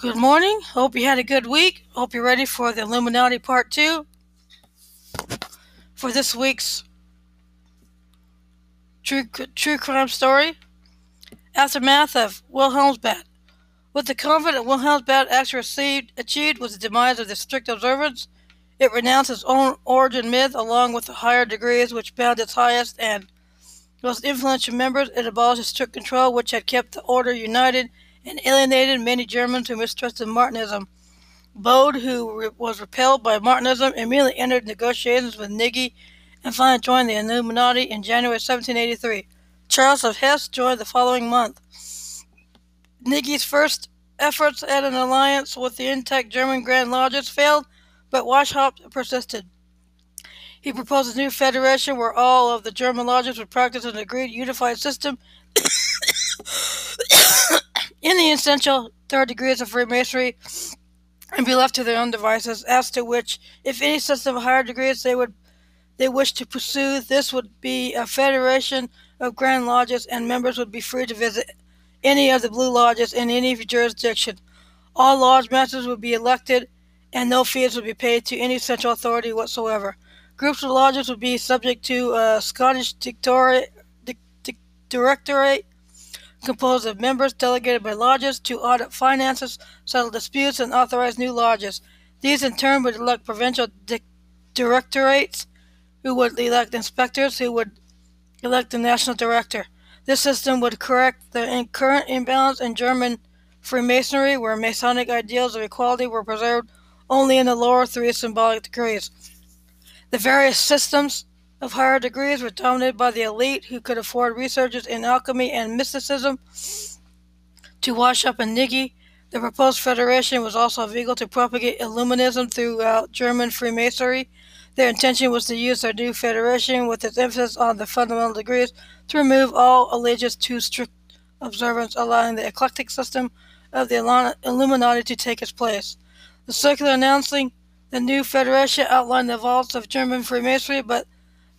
Good morning. Hope you had a good week. Hope you're ready for the Illuminati Part 2 for this week's true, true crime story. Aftermath of Wilhelmsbad. What the convent of Wilhelmsbad actually received, achieved was the demise of the strict observance. It renounced its own origin myth along with the higher degrees which bound its highest and most influential members. It abolished strict control which had kept the order united and alienated many Germans who mistrusted Martinism. Bode, who re- was repelled by Martinism, immediately entered negotiations with Knigge and finally joined the Illuminati in January 1783. Charles of Hesse joined the following month. Knigge's first efforts at an alliance with the intact German Grand Lodges failed, but Weishaupt persisted. He proposed a new federation where all of the German lodges would practice an agreed unified system in the essential third degrees of Freemasonry and be left to their own devices, as to which, if any system of higher degrees they would they wish to pursue, this would be a federation of grand lodges, and members would be free to visit any of the blue lodges in any jurisdiction. All lodge masters would be elected, and no fees would be paid to any central authority whatsoever. Groups of lodges would be subject to a Scottish Directorate composed of members delegated by lodges to audit finances, settle disputes, and authorize new lodges. These in turn would elect provincial di- directorates, who would elect inspectors, who would elect the national director. This system would correct the current imbalance in German Freemasonry, where Masonic ideals of equality were preserved only in the lower three symbolic degrees. The various systems of higher degrees were dominated by the elite who could afford researchers in alchemy and mysticism to Weishaupt and Knigge. The proposed federation was also a vehicle to propagate Illuminism throughout German Freemasonry. Their intention was to use their new federation, with its emphasis on the fundamental degrees, to remove all allegiance to strict observance, allowing the eclectic system of the Illuminati to take its place. The circular announcing the new federation outlined the vaults of German Freemasonry, but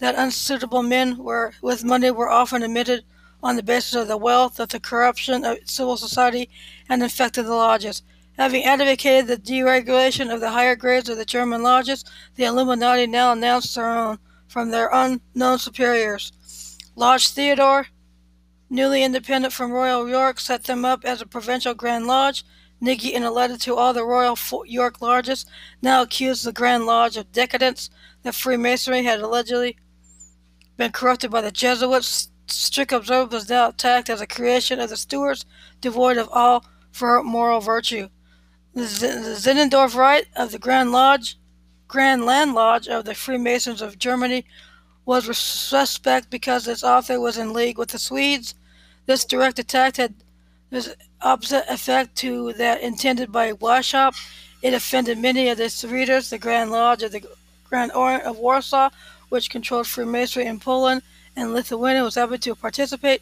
that unsuitable men were, with money were often admitted on the basis of the wealth, of the corruption of civil society, and infected the lodges. Having advocated the deregulation of the higher grades of the German lodges, the Illuminati now announced their own from their unknown superiors. Lodge Theodore, newly independent from Royal York, set them up as a provincial Grand Lodge. Knigge, in a letter to all the Royal York lodges, now accused the Grand Lodge of decadence that Freemasonry had allegedly been corrupted by the Jesuits, strict observance now attacked as a creation of the Stuarts, devoid of all moral virtue. The Zinzendorf Rite of the Grand Lodge, Grand Land Lodge of the Freemasons of Germany, was suspect because its author was in league with the Swedes. This direct attack had the opposite effect to that intended by Weishaupt. It offended many of its readers. The Grand Lodge of the Grand Orient of Warsaw which controlled Freemasonry in Poland and Lithuania, was able to participate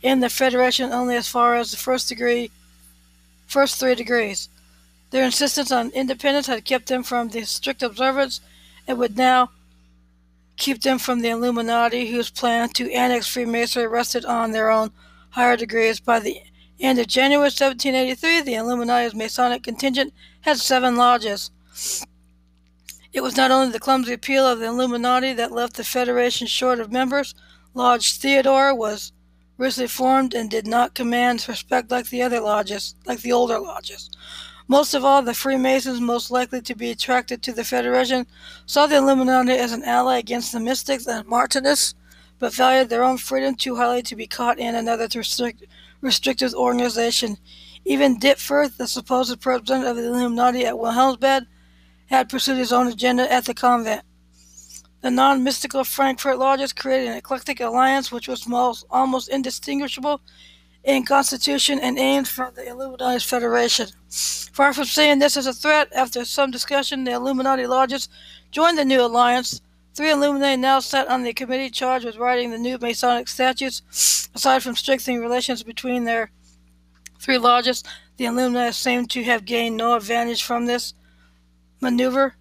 in the federation only as far as the first degree, first three degrees. Their insistence on independence had kept them from the strict observance and would now keep them from the Illuminati, whose plan to annex Freemasonry rested on their own higher degrees. By the end of January 1783, the Illuminati's Masonic contingent had seven lodges. It was not only the clumsy appeal of the Illuminati that left the Federation short of members. Lodge Theodore was recently formed and did not command respect like the other lodges, like the older lodges. Most of all, the Freemasons, most likely to be attracted to the Federation, saw the Illuminati as an ally against the Mystics and Martinists, but valued their own freedom too highly to be caught in another restrict, restrictive organization. Even Ditfurth, the supposed president of the Illuminati at Wilhelmsbad, had pursued his own agenda at the convent. The non mystical Frankfurt lodges created an eclectic alliance which was most, almost indistinguishable in constitution and aimed from the Illuminati Federation. Far from seeing this as a threat, after some discussion, the Illuminati lodges joined the new alliance. Three Illuminati now sat on the committee charged with writing the new Masonic statutes. Aside from strengthening relations between their three lodges, the Illuminati seemed to have gained no advantage from this maneuver,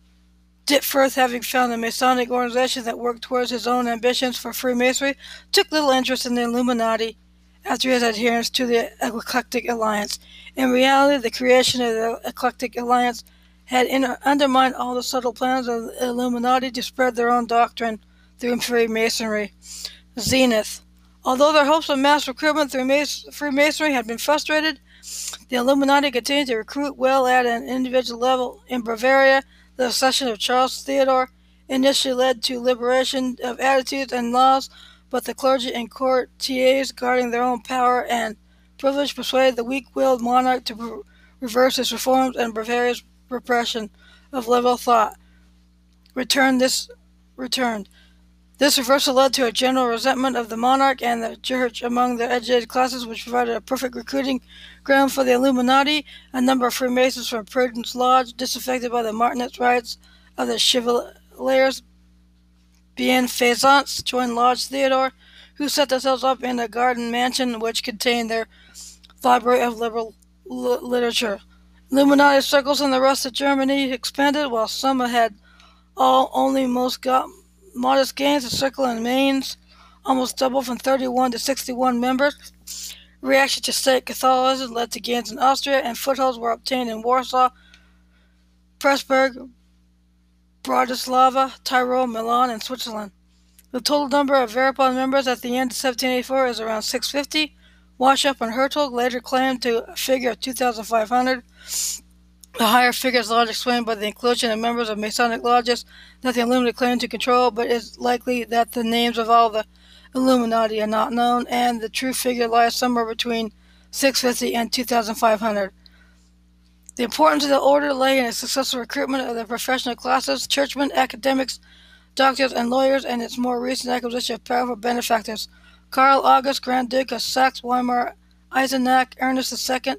Ditfurth, having found a Masonic organization that worked towards his own ambitions for Freemasonry, took little interest in the Illuminati after his adherence to the Eclectic Alliance. In reality, the creation of the Eclectic Alliance had undermined all the subtle plans of the Illuminati to spread their own doctrine through Freemasonry. Zenith. Although their hopes of mass recruitment through Freemasonry had been frustrated, the Illuminati continued to recruit well at an individual level. In Bavaria, the accession of Charles Theodore initially led to liberation of attitudes and laws, but the clergy and courtiers, guarding their own power and privilege, persuaded the weak-willed monarch to reverse his reforms and Bavaria's repression of liberal thought. Returned this returned. This reversal led to a general resentment of the monarch and the church among the educated classes, which provided a perfect recruiting ground for the Illuminati. A number of Freemasons from Prudence Lodge, disaffected by the Martinet riots of the Chevaliers Bienfaisance, joined Lodge Theodore, who set themselves up in a garden mansion which contained their library of liberal literature. Illuminati circles in the rest of Germany expanded, while some had all only most got modest gains. The circle in Mainz almost doubled from 31 to 61 members. Reaction to state Catholicism led to gains in Austria, and footholds were obtained in Warsaw, Pressburg, Bratislava, Tyrol, Milan, and Switzerland. The total number of verified members at the end of 1784 is around 650. Weishaupt and Hertog later claimed to a figure of 2,500. The higher figure is explained by the inclusion of members of Masonic lodges that the Illuminati claim to control, but it's likely that the names of all the Illuminati are not known, and the true figure lies somewhere between 650 and 2,500. The importance of the order lay in its successful recruitment of the professional classes, churchmen, academics, doctors, and lawyers, and its more recent acquisition of powerful benefactors. Karl August, Grand Duke of Saxe Weimar, Eisenach, Ernest II,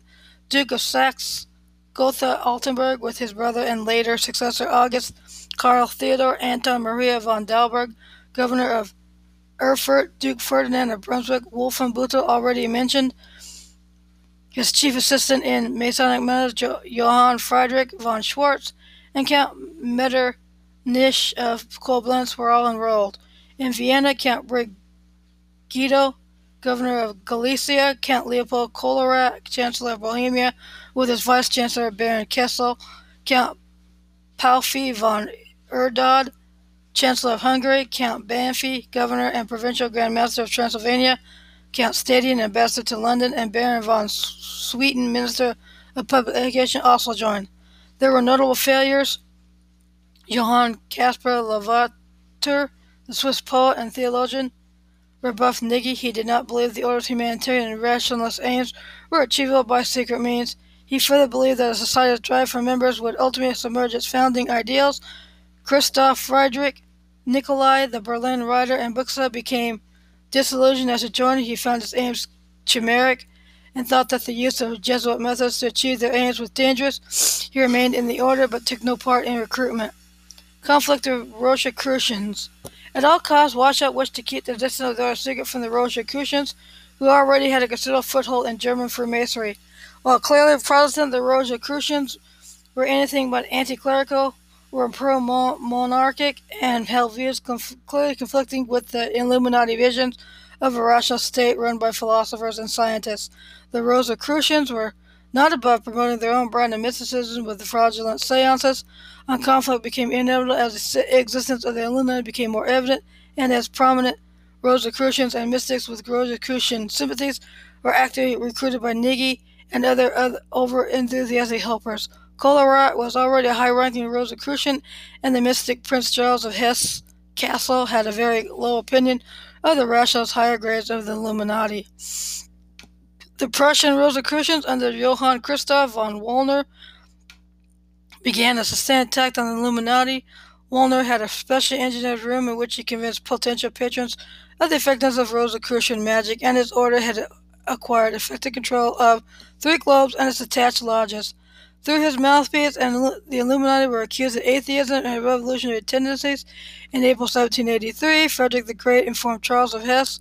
Duke of Saxe, Gotha Altenburg with his brother and later successor August Karl Theodor Anton Maria von Dalberg, governor of Erfurt, Duke Ferdinand of Brunswick, Wolfenbüttel already mentioned, his chief assistant in Masonic matters Johann Friedrich von Schwartz, and Count Metternich of Koblenz were all enrolled. In Vienna, Count Brigido Governor of Galicia, Count Leopold Kolowrat, Chancellor of Bohemia, with his Vice Chancellor Baron Kessel, Count Palfy von Erdod, Chancellor of Hungary, Count Banfi, Governor and Provincial Grand Master of Transylvania, Count Stadion, Ambassador to London, and Baron von Swieten, Minister of Public Education, also joined. There were notable failures. Johann Caspar Lavater, the Swiss poet and theologian, rebuffed Knigge. He did not believe the order's humanitarian and rationalist aims were achievable by secret means. He further believed that a society's drive for members would ultimately submerge its founding ideals. Christoph Friedrich Nicolai, the Berlin writer and bookseller, became disillusioned as a joiner. He found his aims chimeric and thought that the use of Jesuit methods to achieve their aims was dangerous. He remained in the order but took no part in recruitment. Conflict of Rosicrucians. At all costs, Weishaupt wished to keep the distance of their secret from the Rosicrucians, who already had a considerable foothold in German Freemasonry. While clearly Protestant, the Rosicrucians were anything but anti-clerical, were pro-monarchic, and held views conf- clearly conflicting with the Illuminati visions of a rational state run by philosophers and scientists. The Rosicrucians were not above promoting their own brand of mysticism with fraudulent seances, and conflict became inevitable as the existence of the Illuminati became more evident, and as prominent Rosicrucians and mystics with Rosicrucian sympathies were actively recruited by Knigge and other, other over-enthusiastic helpers. Kolowrat was already a high-ranking Rosicrucian, and the mystic Prince Charles of Hesse Cassel had a very low opinion of the rationalist higher grades of the Illuminati. The Prussian Rosicrucians under Johann Christoph von Wollner began a sustained attack on the Illuminati. Wollner had a specially engineered room in which he convinced potential patrons of the effectiveness of Rosicrucian magic, and his order had acquired effective control of three globes and its attached lodges. Through his mouthpiece, and the Illuminati were accused of atheism and revolutionary tendencies. In April 1783, Frederick the Great informed Charles of Hesse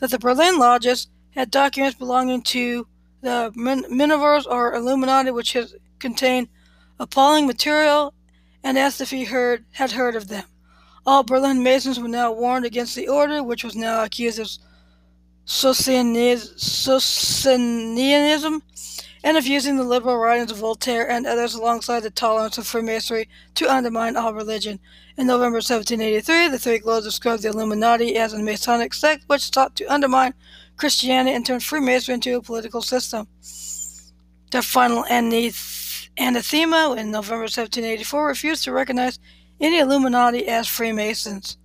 that the Berlin lodges had documents belonging to the Minervals or Illuminati, which contained appalling material, and asked if he heard had heard of them. All Berlin Masons were now warned against the order, which was now accused of Socinianism, and of using the liberal writings of Voltaire and others alongside the tolerance of Freemasonry to undermine all religion. In November 1783, the Three Globes described the Illuminati as a Masonic sect which sought to undermine Christianity and turn Freemasonry into a political system. The final anathema in November 1784 refused to recognize any Illuminati as Freemasons.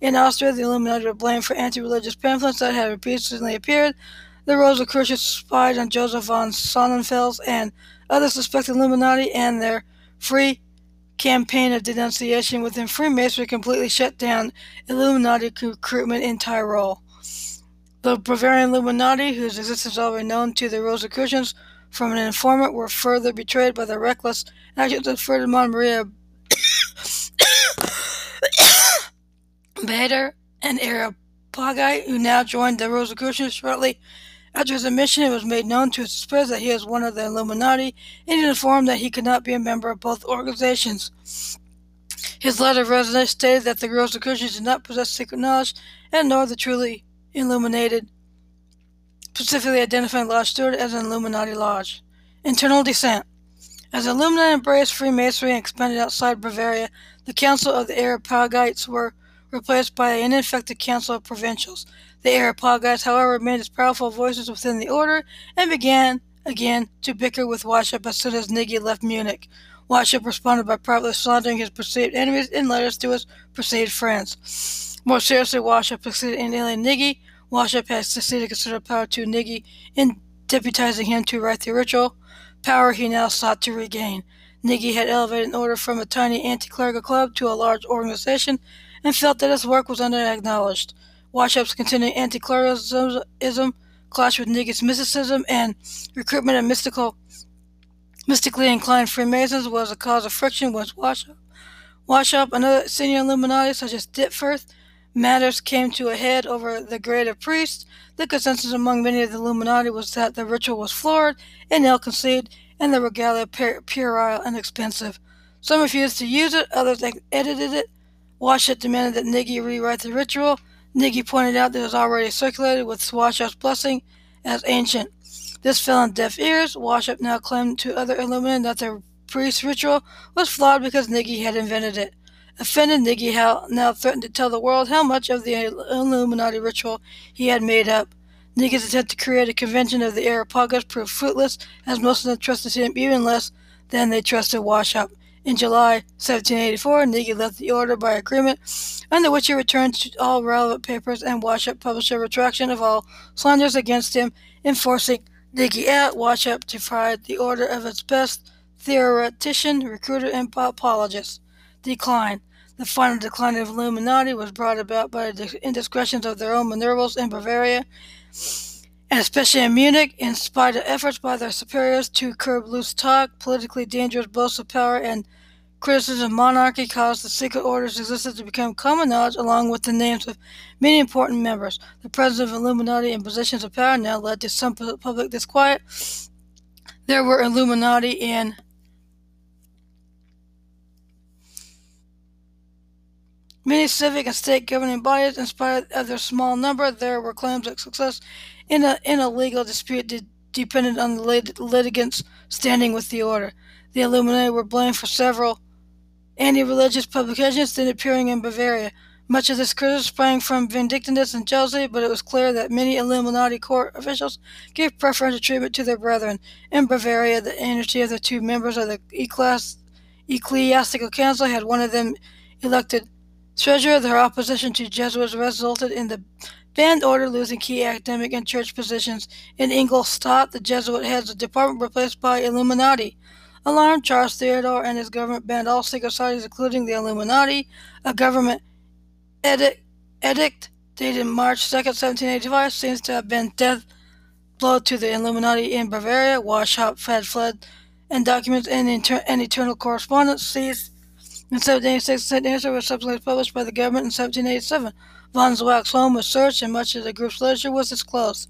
In Austria, the Illuminati were blamed for anti-religious pamphlets that had repeatedly appeared. The Rosicrucians spied on Joseph von Sonnenfels and other suspected Illuminati, and their free campaign of denunciation within Freemasonry completely shut down Illuminati recruitment in Tyrol. The Bavarian Illuminati, whose existence was already known to the Rosicrucians from an informant, were further betrayed by the reckless actions of Ferdinand Maria Bader and Areopagi, who now joined the Rosicrucians shortly after his admission, it was made known to his superiors that he was one of the Illuminati, and he informed that he could not be a member of both organizations. His letter of resignation stated that the Rosicrucians did not possess secret knowledge, and nor the truly illuminated, specifically identifying Lodge Stewart as an Illuminati lodge. Internal descent. As the Illuminati embraced Freemasonry and expanded outside Bavaria, the Council of the Areopagites were replaced by an ineffective council of provincials. The Areopagites, however, made as powerful voices within the order and began again to bicker with Weishaupt as soon as Knigge left Munich. Weishaupt responded by privately slandering his perceived enemies in letters to his perceived friends. More seriously, Weishaupt succeeded in alienating Knigge. Weishaupt had succeeded considerable power to Knigge in deputizing him to write the ritual, power he now sought to regain. Knigge had elevated an order from a tiny anti-clerical club to a large organization and felt that his work was underacknowledged. Weishaupt's continuing anti-clericalism clashed with Knigge's mysticism and recruitment of mystical, mystically inclined Freemasons was a cause of friction with Weishaupt. Weishaupt and other senior Illuminati, such as Ditfurth, matters came to a head over the grade of priest. The consensus among many of the Illuminati was that the ritual was florid and ill-conceived, and the regalia puerile and expensive. Some refused to use it, others edited it, Weishaupt demanded that Knigge rewrite the ritual. Knigge pointed out that it was already circulated with Weishaupt's blessing as ancient. This fell on deaf ears. Weishaupt now claimed to other Illuminati that their priest's ritual was flawed because Knigge had invented it. Offended, Knigge now threatened to tell the world how much of the Illuminati ritual he had made up. Knigge's attempt to create a convention of the Areopagus proved fruitless, as most of them trusted him even less than they trusted Weishaupt. In July 1784, Knigge left the order by agreement, under which he returned to all relevant papers and Weishaupt published a retraction of all slanders against him, enforcing Knigge out. Weishaupt deprived the order of its best theoretician, recruiter, and apologist. Decline. The final decline of Illuminati was brought about by the indiscretions of their own Minervals in Bavaria and especially in Munich, in spite of efforts by their superiors to curb loose talk, politically dangerous boasts of power, and criticism of monarchy caused the secret order's existence to become common knowledge along with the names of many important members. The presence of Illuminati in positions of power now led to some public disquiet. There were Illuminati in many civic and state governing bodies. In spite of their small number, there were claims of success in a, in a legal dispute de- dependent on the lit- litigants standing with the order. The Illuminati were blamed for several anti-religious publications then appearing in Bavaria. Much of this criticism sprang from vindictiveness and jealousy, but it was clear that many Illuminati court officials gave preferential treatment to their brethren. In Bavaria, the energy of the two members of the ecclesiastical council had one of them elected treasurer. Their opposition to Jesuits resulted in the Banned order losing key academic and church positions. In Ingolstadt, the Jesuit heads of department replaced by Illuminati. Alarmed, Charles Theodore and his government banned all secret societies, including the Illuminati. A government edict, edict dated March 2, 1785, seems to have been death blow to the Illuminati in Bavaria. Weishaupt had fled, and documents and, inter- and correspondence seized in 1786. The answer was subsequently published by the government in 1787. Von Zwack's home was searched and much of the group's literature was disclosed.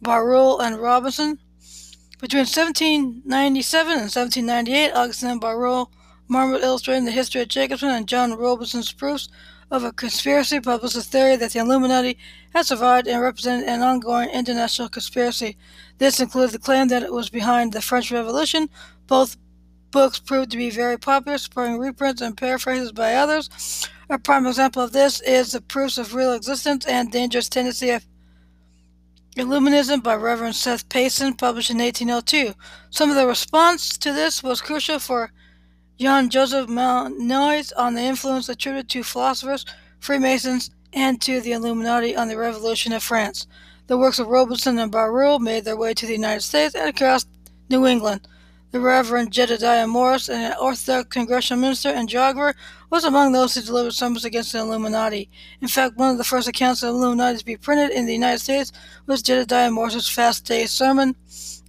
Barruel and Robinson. Between 1797 and 1798, Augustin Barruel marveled illustrating the history of Jacobson and John Robinson's proofs of a conspiracy publicist theory that the Illuminati had survived and represented an ongoing international conspiracy. This included the claim that it was behind the French Revolution. Both books proved to be very popular, spurring reprints and paraphrases by others. A prime example of this is The Proofs of Real Existence and Dangerous Tendency of Illuminism by Reverend Seth Payson, published in 1802. Some of the response to this was crucial for Jean Joseph Malnois on the influence attributed to philosophers, Freemasons, and to the Illuminati on the Revolution of France. The works of Robinson and Barruel made their way to the United States and across New England. The Reverend Jedediah Morris, an Orthodox congressional minister and geographer, was among those who delivered sermons against the Illuminati. In fact, one of the first accounts of the Illuminati to be printed in the United States was Jedediah Morris's Fast Day sermon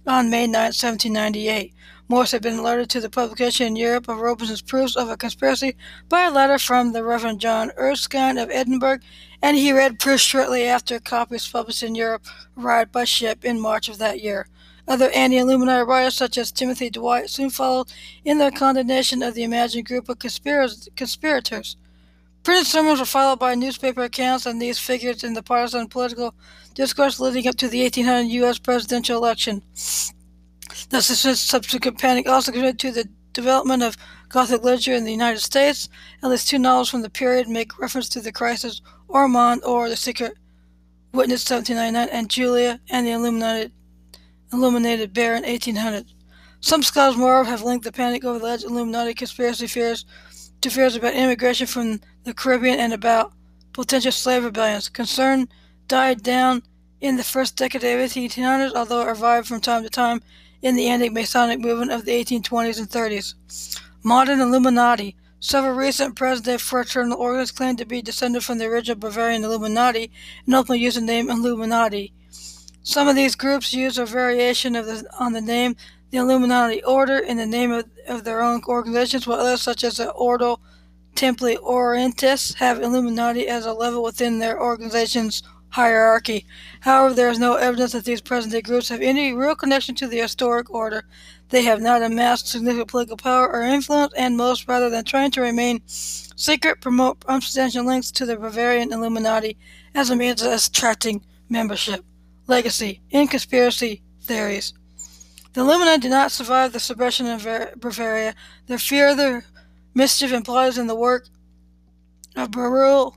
on May 9, 1798. Morris had been alerted to the publication in Europe of Robinson's proofs of a conspiracy by a letter from the Reverend John Erskine of Edinburgh, and he read proofs shortly after copies published in Europe arrived by ship in March of that year. Other anti-Illuminati writers, such as Timothy Dwight, soon followed in their condemnation of the imagined group of conspirators. Printed sermons were followed by newspaper accounts, and these figures in the partisan political discourse leading up to the 1800 U.S. presidential election. The subsequent panic also contributed to the development of Gothic literature in the United States. At least two novels from the period make reference to the crisis Ormond or The Secret Witness 1799 and Julia and the Illuminated illuminated bear in 1800. Some scholars, moreover, have linked the panic over the alleged Illuminati conspiracy fears to fears about immigration from the Caribbean and about potential slave rebellions. Concern died down in the first decade of the 1800s, although it revived from time to time in the anti-Masonic movement of the 1820s and 30s. Modern Illuminati. Several recent present-day fraternal organs claim to be descended from the original Bavarian Illuminati and openly use the name Illuminati. Some of these groups use a variation of the, on the name the Illuminati Order in the name of, of their own organizations, while others, such as the Ordo Templi Orientis, have Illuminati as a level within their organization's hierarchy. However, there is no evidence that these present-day groups have any real connection to the historic order. They have not amassed significant political power or influence, and most, rather than trying to remain secret, promote unsubstantial links to the Bavarian Illuminati as a means of attracting membership legacy in conspiracy theories. The Illuminati did not survive the suppression of Bavaria. Their fear of the mischief implies in the work of Barruel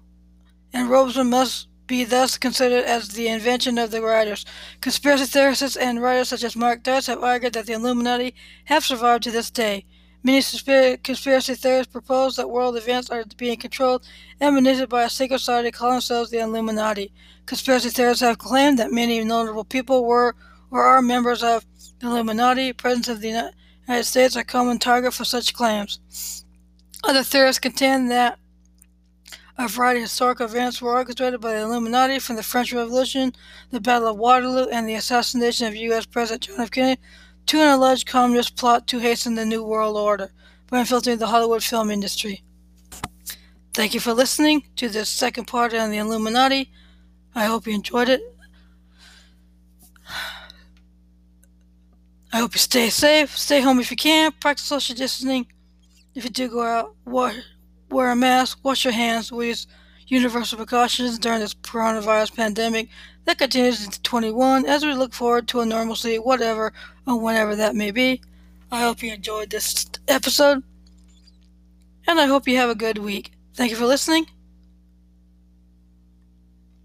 and Robinson must be thus considered as the invention of the writers. Conspiracy theorists and writers such as Mark Dice have argued that the Illuminati have survived to this day. Many conspiracy theorists propose that world events are being controlled and manipulated by a secret society calling themselves the Illuminati. Conspiracy theorists have claimed that many notable people were or are members of the Illuminati. Presidents of the United States are a common target for such claims. Other theorists contend that a variety of historical events were orchestrated by the Illuminati from the French Revolution, the Battle of Waterloo, and the assassination of U.S. President John F. Kennedy to an alleged communist plot to hasten the New World Order by infiltrating the Hollywood film industry. Thank you for listening to this second part on the Illuminati. I hope you enjoyed it. I hope you stay safe, stay home if you can, practice social distancing. If you do go out, wear, a mask, wash your hands, we use universal precautions during this coronavirus pandemic that continues into 21 as we look forward to a normalcy, whatever or whenever that may be. I hope you enjoyed this episode, and I hope you have a good week. Thank you for listening.